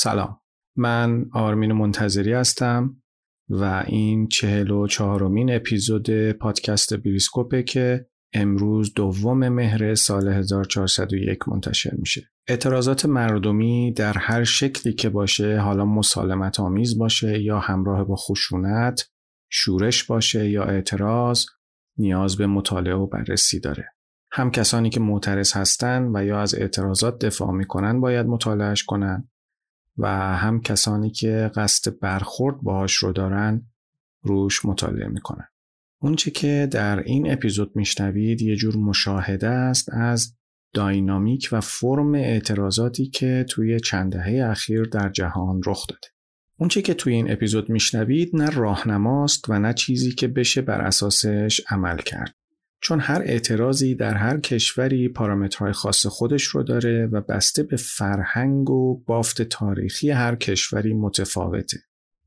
سلام من آرمین منتظری هستم و این چهل و چهارمین اپیزود پادکست بریسکوپه که امروز دوم مهر سال 1401 منتشر میشه. اعتراضات مردمی در هر شکلی که باشه حالا مسالمت آمیز باشه یا همراه با خشونت، شورش باشه یا اعتراض نیاز به مطالعه و بررسی داره. هم کسانی که معترض هستند و یا از اعتراضات دفاع می‌کنن باید مطالعهش کنن و هم کسانی که قصد برخورد باهاش رو دارن روش مطالعه می‌کنن. اونچه که در این اپیزود میشنوید یه جور مشاهده است از داینامیک و فرم اعتراضاتی که توی چند دهه اخیر در جهان رخ داده. اونچه که توی این اپیزود میشنوید نه راهنماست و نه چیزی که بشه بر اساسش عمل کرد. چون هر اعتراضی در هر کشوری پارامترهای خاص خودش رو داره و بسته به فرهنگ و بافت تاریخی هر کشوری متفاوته.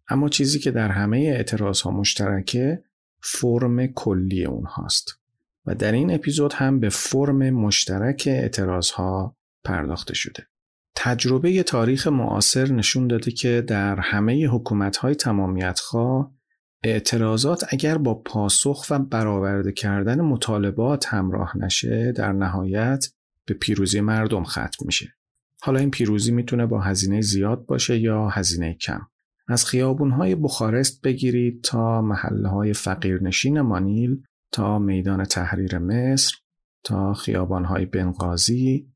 اما چیزی که در همه اعتراض ها مشترکه فرم کلی اونهاست. و در این اپیزود هم به فرم مشترک اعتراض ها پرداخته شده. تجربه تاریخ معاصر نشون داده که در همه حکومت های تمامیت خواه اعتراضات اگر با پاسخ و برآورده کردن مطالبات همراه نشه در نهایت به پیروزی مردم ختم میشه. حالا این پیروزی می‌تونه با هزینه زیاد باشه یا هزینه کم. از خیابونهای بخارست بگیرید تا محله فقیرنشین مانیل تا میدان تحریر مصر تا خیابانهای بنغازی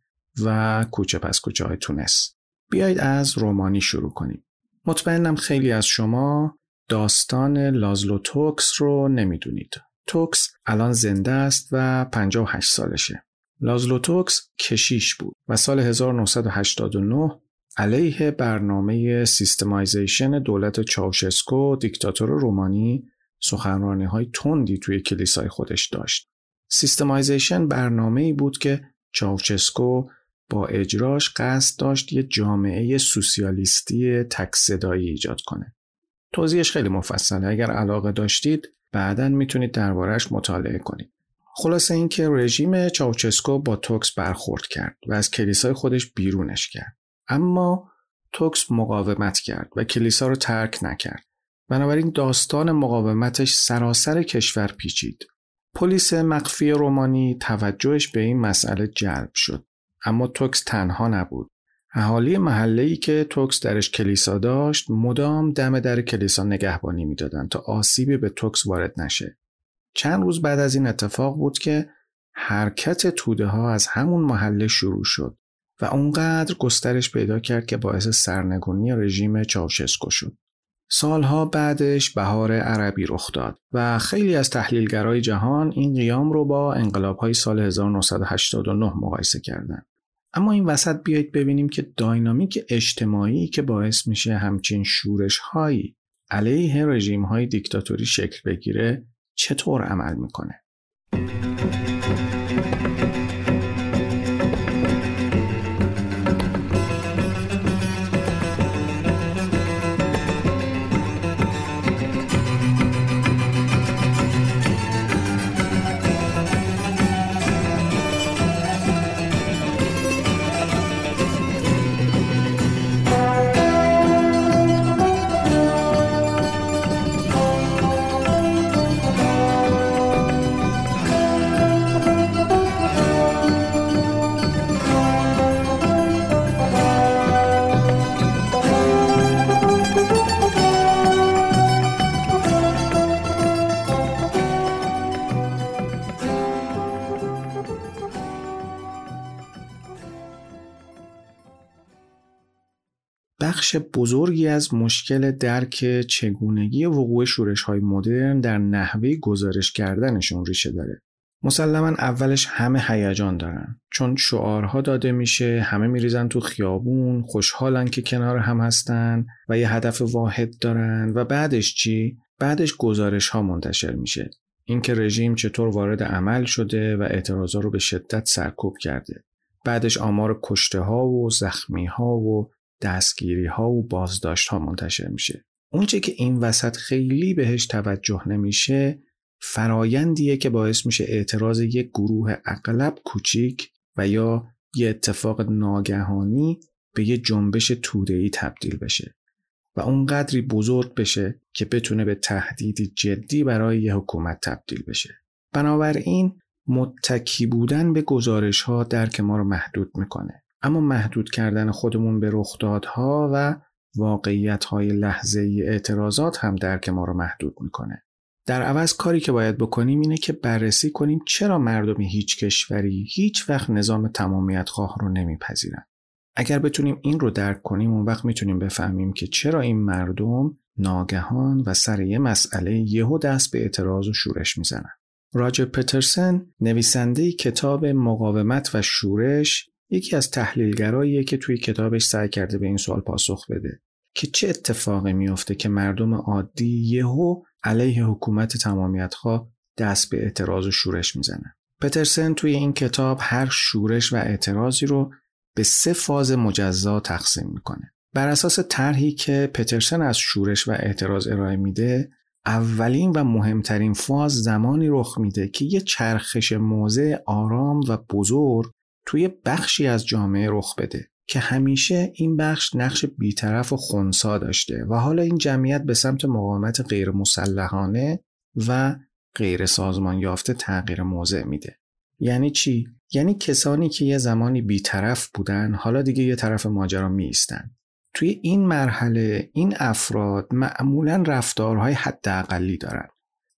و کوچه پس کوچه های تونس. بیایید از رومانی شروع کنیم. مطمئنم خیلی از شما داستان لازلو توکس رو نمی‌دونید. توکس الان زنده است و 58 سالشه. لازلو توکس کشیش بود و سال 1989 علیه برنامه systemization دولت چاوشسکو دیکتاتور رومانی سخنرانی های تندی توی کلیسای خودش داشت. systemization برنامه ای بود که چاوشسکو با اجراش قصد داشت یه جامعه سوسیالیستی تک ایجاد کنه. توضیحش خیلی مفصله اگر علاقه داشتید بعدا می‌تونید دربارهش مطالعه کنید. خلاصه اینکه رژیم چاوشسکو با توکس برخورد کرد و از کلیسای خودش بیرونش کرد. اما توکس مقاومت کرد و کلیسا رو ترک نکرد. بنابراین داستان مقاومتش سراسر کشور پیچید. پلیس مخفی رومانی توجهش به این مسئله جلب شد. اما توکس تنها نبود. اهالی محله که توکس درش کلیسا داشت مدام دم در کلیسا نگهبانی می‌دادند تا آسیبی به توکس وارد نشه. چند روز بعد از این اتفاق بود که حرکت توده ها از همون محله شروع شد و اونقدر گسترش پیدا کرد که باعث سرنگونی رژیم چاوشسکو شد. سالها بعدش بهار عربی رخ داد و خیلی از تحلیلگرای جهان این قیام رو با انقلاب سال 1989 مقایسه کردند. اما این وسط بیایید ببینیم که داینامیک اجتماعی که باعث میشه همچین شورش هایی علیه رژیم های دیکتاتوری شکل بگیره چطور عمل می‌کنه؟ بخش بزرگی از مشکل درک چگونگی وقوع شورش های مدرن در نحوه گزارش کردنشون ریشه داره. مسلما اولش همه هیجان دارن. چون شعارها داده میشه همه میریزن تو خیابون خوشحالن که کنار هم هستن و یه هدف واحد دارن. و بعدش چی؟ بعدش گزارش ها منتشر میشه. اینکه رژیم چطور وارد عمل شده و اعتراضا رو به شدت سرکوب کرده. بعدش آمار کشته ها و زخمی ها و دستگیری ها و بازداشت ها منتشر میشه اونچه که این وسط خیلی بهش توجه نمیشه فرایندیه که باعث میشه اعتراض یک گروه اغلب کوچیک و یا یه اتفاق ناگهانی به یه جنبش توده‌ای تبدیل بشه و اونقدری بزرگ بشه که بتونه به تهدیدی جدی برای یه حکومت تبدیل بشه. بنابراین متکی بودن به گزارش ها درک ما رو محدود می‌کنه. اما محدود کردن خودمون به رخدادها و واقعیت های لحظه اعتراضات هم درک ما رو محدود می‌کنه. در عوض کاری که باید بکنیم اینه که بررسی کنیم چرا مردم هیچ کشوری هیچ وقت نظام تمامیت خواه رو نمیپذیرن. اگر بتونیم این رو درک کنیم اون وقت می‌تونیم بفهمیم که چرا این مردم ناگهان و سر یه مسئله یهو دست به اعتراض و شورش می‌زنن. راجر پترسن نویسنده کتاب مقاومت و شورش یکی از تحلیلگراییه که توی کتابش سعی کرده به این سوال پاسخ بده که چه اتفاقی میافته که مردم عادی یهو علیه حکومت تمامیتخواه دست به اعتراض و شورش می‌زنن. پترسن توی این کتاب هر شورش و اعتراضی رو به سه فاز مجزا تقسیم می‌کنه. بر اساس طرحی که پترسن از شورش و اعتراض ارائه میده اولین و مهمترین فاز زمانی رخ میده که یه چرخش موضع آرام و بزرگ توی بخشی از جامعه رخ بده که همیشه این بخش نقش بیطرف و خونسا داشته و حالا این جمعیت به سمت مقاومت غیر مسلحانه و غیر سازمان یافته تغییر موضع میده. یعنی چی؟ یعنی کسانی که یه زمانی بیطرف بودن حالا دیگه یه طرف ماجرا می. توی این مرحله این افراد معمولا رفتارهای حداقلی دارن.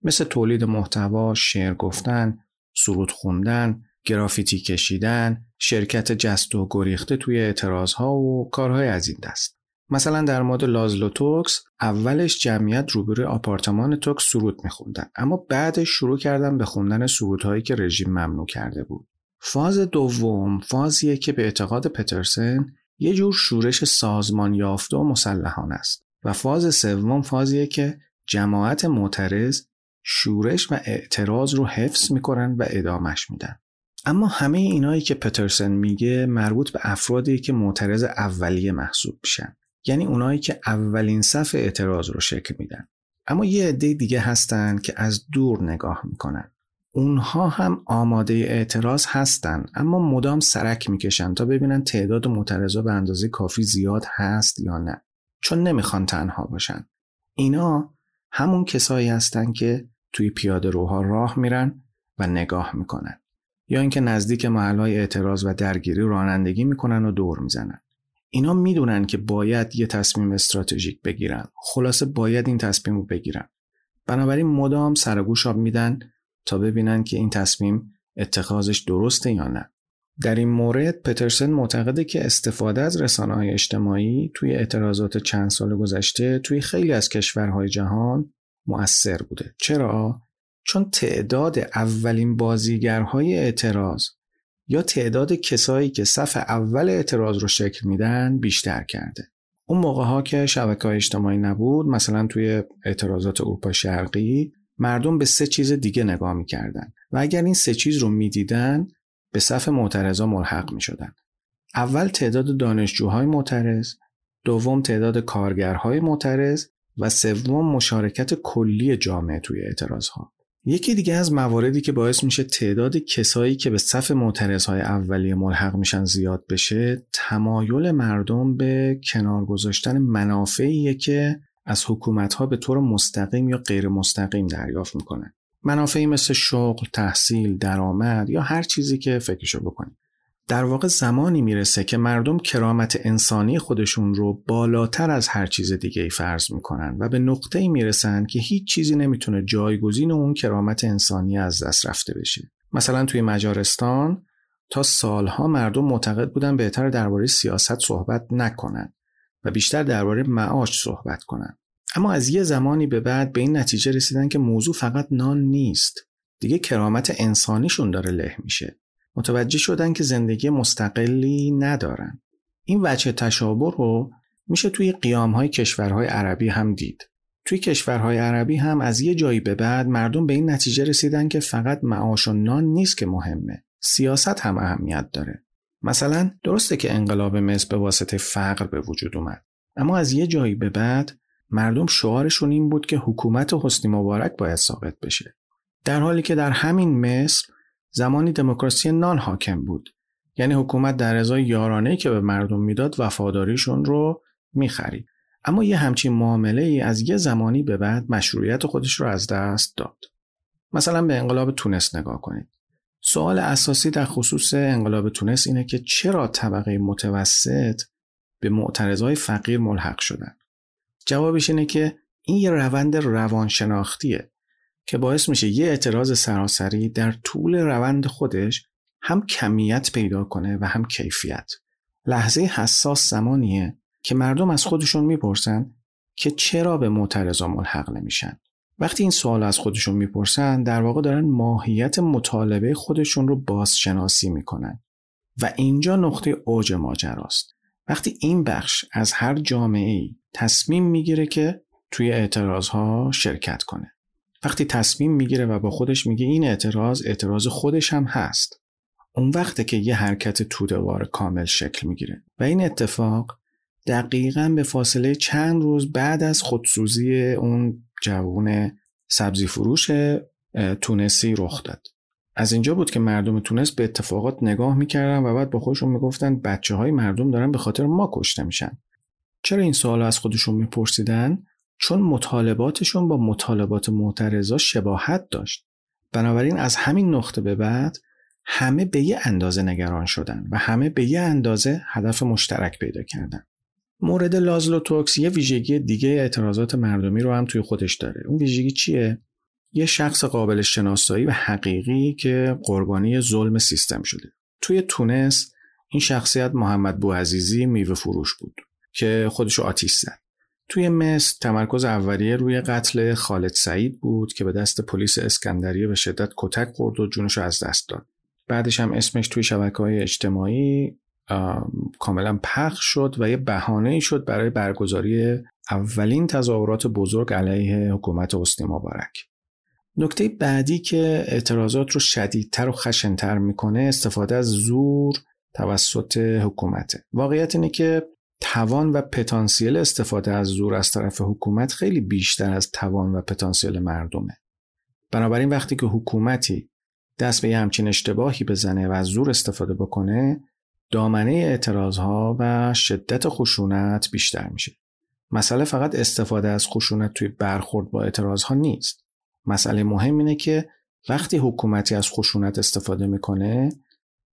مثل تولید محتوا، شعر گفتن، سرود خوندن، گرافیتی کشیدن، شرکت جست و گریخته توی اعتراض ها و کارهای از این دست. مثلا در مورد لازلو توکس اولش جمعیت روبروی آپارتمان توکس سرود میخوندن اما بعدش شروع کردن به خوندن سرودهایی که رژیم ممنوع کرده بود. فاز دوم فازیه که به اعتقاد پترسن یه جور شورش سازمان یافته و مسلحانه است و فاز سوم فازیه که جماعت معترض شورش و اعتراض رو حفظ می‌کنن و ادامش میدن. اما همه اینایی که پترسن میگه مربوط به افرادی که معترض اولیه محسوب میشن. یعنی اونایی که اولین صف اعتراض رو شکل میدن. اما یه عده دیگه هستن که از دور نگاه می‌کنن. اونها هم آماده اعتراض هستن اما مدام سرک می‌کشن تا ببینن تعداد معترضا به اندازه کافی زیاد هست یا نه. چون نمی‌خوان تنها باشن. اینا همون کسایی هستن که توی پیاده روها راه میرن و نگاه می‌کنن. یا اینکه نزدیک محلهای اعتراض و درگیری رانندگی می‌کنن و دور می‌زنن. اینا می‌دونن که باید یه تصمیم استراتژیک بگیرن. خلاصه باید این تصمیم رو بگیرن. بنابراین مدام سرگوش آب میدن تا ببینن که این تصمیم اتخاذش درسته یا نه. در این مورد پترسن معتقده که استفاده از رسانه های اجتماعی توی اعتراضات چند سال گذشته توی خیلی از کشورهای جهان مؤثر بوده. چرا؟ چون تعداد اولین بازیگرهای اعتراض یا تعداد کسایی که صف اول اعتراض رو شکل میدن بیشتر کرده. اون موقع ها که شبکه های اجتماعی نبود مثلا توی اعتراضات اروپا شرقی مردم به سه چیز دیگه نگاه می‌کردن و اگر این سه چیز رو می‌دیدن به صف معترضا ملحق می‌شدن. اول تعداد دانشجوهای معترض، دوم تعداد کارگرهای معترض و سوم مشارکت کلی جامعه توی اعتراضها. یکی دیگه از مواردی که باعث میشه تعداد کسایی که به صف معترضهای اولیه ملحق میشن زیاد بشه تمایل مردم به کنار گذاشتن منافعیه که از حکومتها به طور مستقیم یا غیر مستقیم دریافت می‌کنن. منافعی مثل شغل، تحصیل، درآمد یا هر چیزی که فکرشو بکنید در واقع زمانی می‌رسه که مردم کرامت انسانی خودشون رو بالاتر از هر چیز دیگه ای فرض می‌کنن و به نقطه ای می‌رسن که هیچ چیزی نمی‌تونه جایگزین اون کرامت انسانی از دست رفته بشه. مثلا توی مجارستان تا سالها مردم معتقد بودن بهتر درباره سیاست صحبت نکنن و بیشتر درباره معاش صحبت کنن. اما از یه زمانی به بعد به این نتیجه رسیدن که موضوع فقط نان نیست. دیگه کرامت انسانیشون داره له میشه. متوجه شدن که زندگی مستقلی ندارن. این وجه تشابه رو میشه توی قیام های کشورهای عربی هم دید. توی کشورهای عربی هم از یه جایی به بعد مردم به این نتیجه رسیدن که فقط معاش و نان نیست که مهمه. سیاست هم اهمیت داره. مثلا درسته که انقلاب مصر به واسطه فقر به وجود اومد. اما از یه جایی به بعد مردم شعارشون این بود که حکومت حسنی مبارک باید ثابت بشه. در حالی که در همین مصر زمانی دموکراسی نان حاکم بود. یعنی حکومت در ازای یارانه که به مردم می‌داد وفاداریشون رو می‌خرید. اما یه همچین معامله ای از یه زمانی به بعد مشروعیت خودش رو از دست داد. مثلا به انقلاب تونس نگاه کنید. سوال اساسی در خصوص انقلاب تونس اینه که چرا طبقه متوسط به معترضای فقیر ملحق شدن؟ جوابش اینه که این یه روند روانشناختیه که باعث میشه یه اعتراض سراسری در طول روند خودش هم کمیت پیدا کنه و هم کیفیت. لحظه حساس زمانیه که مردم از خودشون می‌پرسن که چرا به معترضا ملحق نمیشن. وقتی این سوال از خودشون می‌پرسن در واقع دارن ماهیت مطالبه خودشون رو بازشناسی می‌کنن. و اینجا نقطه اوج ماجراست. وقتی این بخش از هر جامعه ای تصمیم می‌گیره که توی اعتراض ها شرکت کنه. وقتی تصمیم می‌گیره و با خودش میگه این اعتراض اعتراض خودش هم هست. اون وقته که یه حرکت تودوار کامل شکل می‌گیره. و این اتفاق دقیقا به فاصله چند روز بعد از خودسوزی اون جوون سبزی فروش تونسی رخ داد. از اینجا بود که مردم تونس به اتفاقات نگاه می‌کردن و بعد با خودشون می‌گفتن بچه های مردم دارن به خاطر ما کشته میشن. چرا این سوال از خودشون میپرسیدن؟ چون مطالباتشون با مطالبات معترضا شباهت داشت. بنابراین از همین نقطه به بعد همه به یه اندازه نگران شدن و همه به یه اندازه هدف مشترک پیدا کردن. مورد لازلو توکس یه ویژگی دیگه اعتراضات مردمی رو هم توی خودش داره. اون ویژگی چیه؟ یه شخص قابل شناسایی و حقیقی که قربانی ظلم سیستم شده. توی تونس این شخصیت محمد بوعزیزی میوه فروش بود که خودشو آتیش زد. توی مصر تمرکز اولیه روی قتل خالد سعید بود که به دست پلیس اسکندریه به شدت کتک خورد و جونش از دست داد. بعدش هم اسمش توی شبکه های اجتماعی کاملا پخش شد و یه بهانه شد برای برگزاری اولین تظاهرات بزرگ علیه حکومت حسنی مبارک. نکته بعدی که اعتراضات رو شدیدتر و خشنتر می‌کنه استفاده از زور توسط حکومته. واقعیت اینه که توان و پتانسیل استفاده از زور از طرف حکومت خیلی بیشتر از توان و پتانسیل مردمه بنابراین وقتی که حکومتی دست به یه همچین اشتباهی بزنه و از زور استفاده بکنه دامنه اعتراض ها و شدت خشونت بیشتر میشه. مسئله فقط استفاده از خشونت توی برخورد با اعتراض ها نیست. مسئله مهم اینه که وقتی حکومتی از خشونت استفاده می‌کنه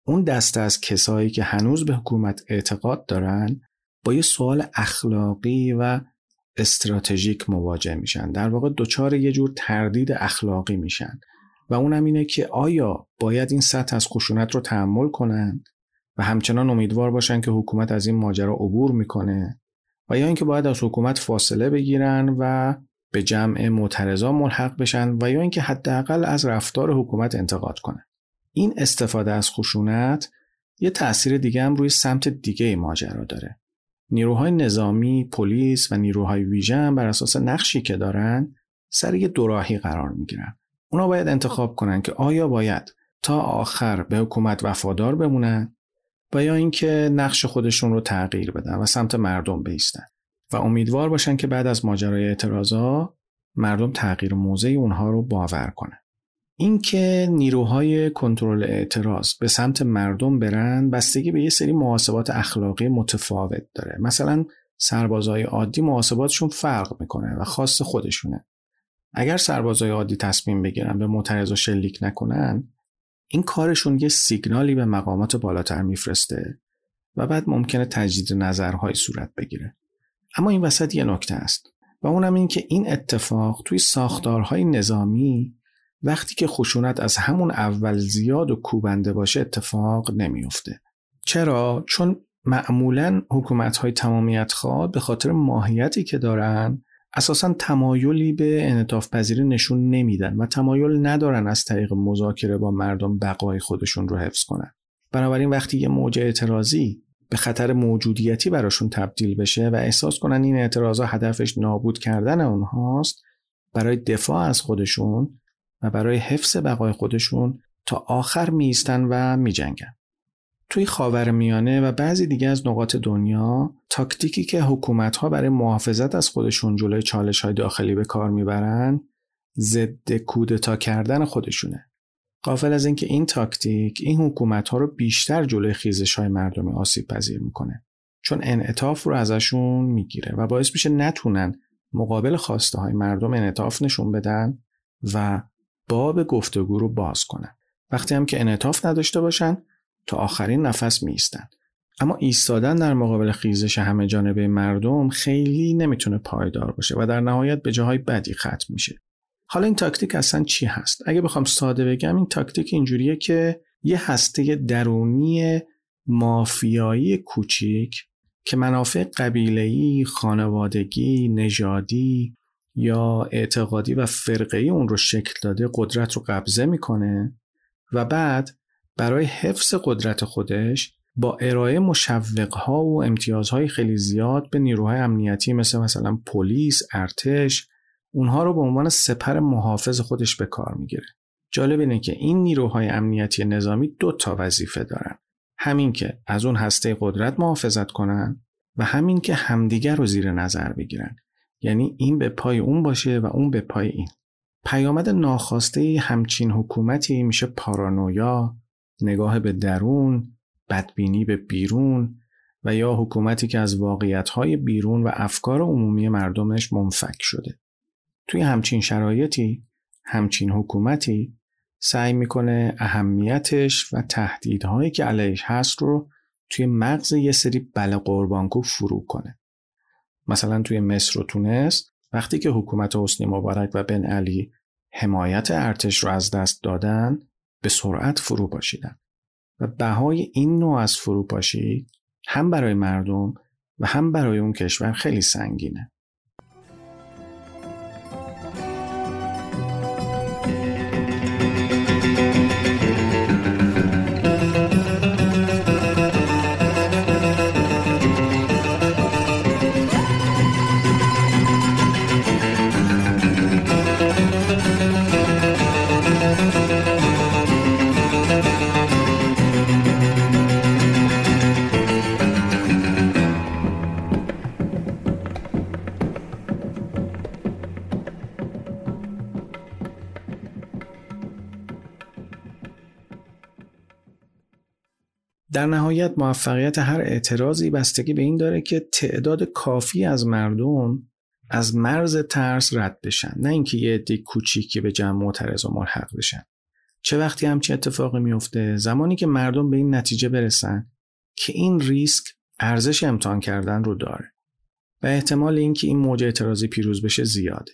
اون دسته از کسایی که هنوز به حکومت اعتقاد دارن با یه سوال اخلاقی و استراتژیک مواجه میشن. در واقع دچار یه جور تردید اخلاقی میشن. و اونم اینه که آیا باید این سطح از خشونت رو تحمل کنند و همچنان امیدوار باشن که حکومت از این ماجرا عبور می‌کنه و یا اینکه باید از حکومت فاصله بگیرن و به جمع معترضا ملحق بشن و یا اینکه حداقل از رفتار حکومت انتقاد کنن. این استفاده از خشونت یه تاثیر دیگه هم روی سمت دیگه ماجرا داره. نیروهای نظامی، پلیس و نیروهای ویژه بر اساس نقشی که دارن سر یه دوراهی قرار می‌گیرن. اونا باید انتخاب کنن که آیا باید تا آخر به حکومت وفادار بمونن و یا اینکه نقش خودشون رو تغییر بدن و سمت مردم بیستن و امیدوار باشن که بعد از ماجرای اعتراضا مردم تغییر موضع اونها رو باور کنن اینکه نیروهای کنترل اعتراض به سمت مردم برن بستگی به یه سری محاسبات اخلاقی متفاوت داره. مثلا سربازای عادی محاسباتشون فرق می‌کنه و خاص خودشونه. اگر سربازای عادی تصمیم بگیرن به معترضا شلیک نکنن این کارشون یه سیگنالی به مقامات بالاتر میفرسته و بعد ممکنه تجدید نظرهای صورت بگیره. اما این وسط یه نکته است و اونم این که این اتفاق توی ساختارهای نظامی وقتی که خشونت از همون اول زیاد و کوبنده باشه اتفاق نمیفته چرا؟ چون معمولا حکومت های تمامیت خواه به خاطر ماهیتی که دارن اساسا تمایلی به انعطاف پذیری نشون نمیدن و تمایل ندارن از طریق مذاکره با مردم بقای خودشون رو حفظ کنن. بنابراین وقتی یه موج اعتراضی به خطر موجودیتی براشون تبدیل بشه و احساس کنن این اعتراضا هدفش نابود کردن اونهاست برای دفاع از خودشون و برای حفظ بقای خودشون تا آخر میستن و میجنگن. توی خاور میانه و بعضی دیگه از نقاط دنیا تاکتیکی که حکومت ها برای محافظت از خودشون جلوی چالش های داخلی به کار می‌برن ضد کودتا کردن خودشونه. قافل از اینکه این تاکتیک این حکومت ها رو بیشتر جلوی خیزش های مردمی آسیب پذیر می‌کنه. چون انعطاف رو ازشون می‌گیره و باعث میشه نتونن مقابل خواسته های مردم انعطاف نشون بدن و باب گفتگو رو باز کنن وقتی هم که انعطاف نداشته باشن تا آخرین نفس می ایستن. اما ایستادن در مقابل خیزش همه جانبه مردم خیلی نمی‌تونه پایدار باشه و در نهایت به جاهای بدی ختم میشه. حالا این تاکتیک اصلا چی هست؟ اگه بخوام ساده بگم این تاکتیک اینجوریه که یه هسته درونی مافیایی کوچیک که منافع قبیله‌ای، خانوادگی، نژادی یا اعتقادی و فرقه‌ای اون رو شکل داده قدرت رو قبضه می‌کنه و بعد برای حفظ قدرت خودش با ارائه مشوقها و امتیازهای خیلی زیاد به نیروهای امنیتی مثل مثلا پلیس، ارتش اونها رو به عنوان سپر محافظ خودش به کار می‌گیره. جالب اینه که این نیروهای امنیتی نظامی دو تا وظیفه دارن. همین که از اون هسته قدرت محافظت کنن و همین که همدیگر رو زیر نظر بگیرن. یعنی این به پای اون باشه و اون به پای این. پیامد ناخواسته همچین حکومتی میشه پارانویا، نگاه به درون، بدبینی به بیرون و یا حکومتی که از واقعیتهای بیرون و افکار عمومی مردمش منفک شده. توی همچین شرایطی، همچین حکومتی سعی می‌کنه اهمیتش و تهدیدهایی که علیش هست رو توی مغز یه سری بله قربانگو فرو کنه. مثلا توی مصر و تونس وقتی که حکومت حسنی مبارک و بن علی حمایت ارتش رو از دست دادن به سرعت فرو پاشیدن. و بهای این نوع از فروپاشی هم برای مردم و هم برای اون کشور خیلی سنگینه. در نهایت موفقیت هر اعتراضی بستگی به این داره که تعداد کافی از مردم از مرز ترس رد بشن. نه اینکه یه عده کوچیکی به جمع معترض و ملحق بشن. چه وقتی همچی اتفاقی میفته؟ زمانی که مردم به این نتیجه برسن که این ریسک ارزش امتحان کردن رو داره. و احتمال اینکه این موج اعتراضی پیروز بشه زیاده.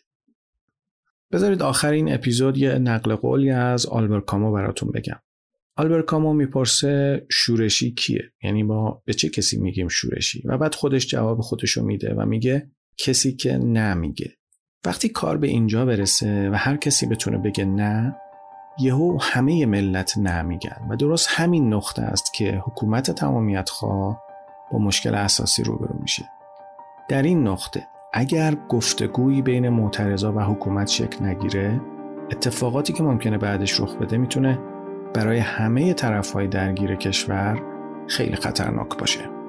بذارید آخر این اپیزود یه نقل قولی از آلبر کامو براتون بگم. آلبر کامو می‌پرسه شورشی کیه؟ یعنی ما به چه کسی میگیم شورشی؟ و بعد خودش جواب خودشو میده و میگه کسی که نه میگه. وقتی کار به اینجا برسه و هر کسی بتونه بگه نه یهو همه ملت نه میگن و درست همین نقطه است که حکومت تمامیت خواه با مشکل اساسی روبرو میشه. در این نقطه اگر گفتگویی بین معترضا و حکومت شکل نگیره اتفاقاتی که ممکنه بعدش رخ بده می‌تونه برای همه طرفهای درگیر کشور خیلی خطرناک باشه.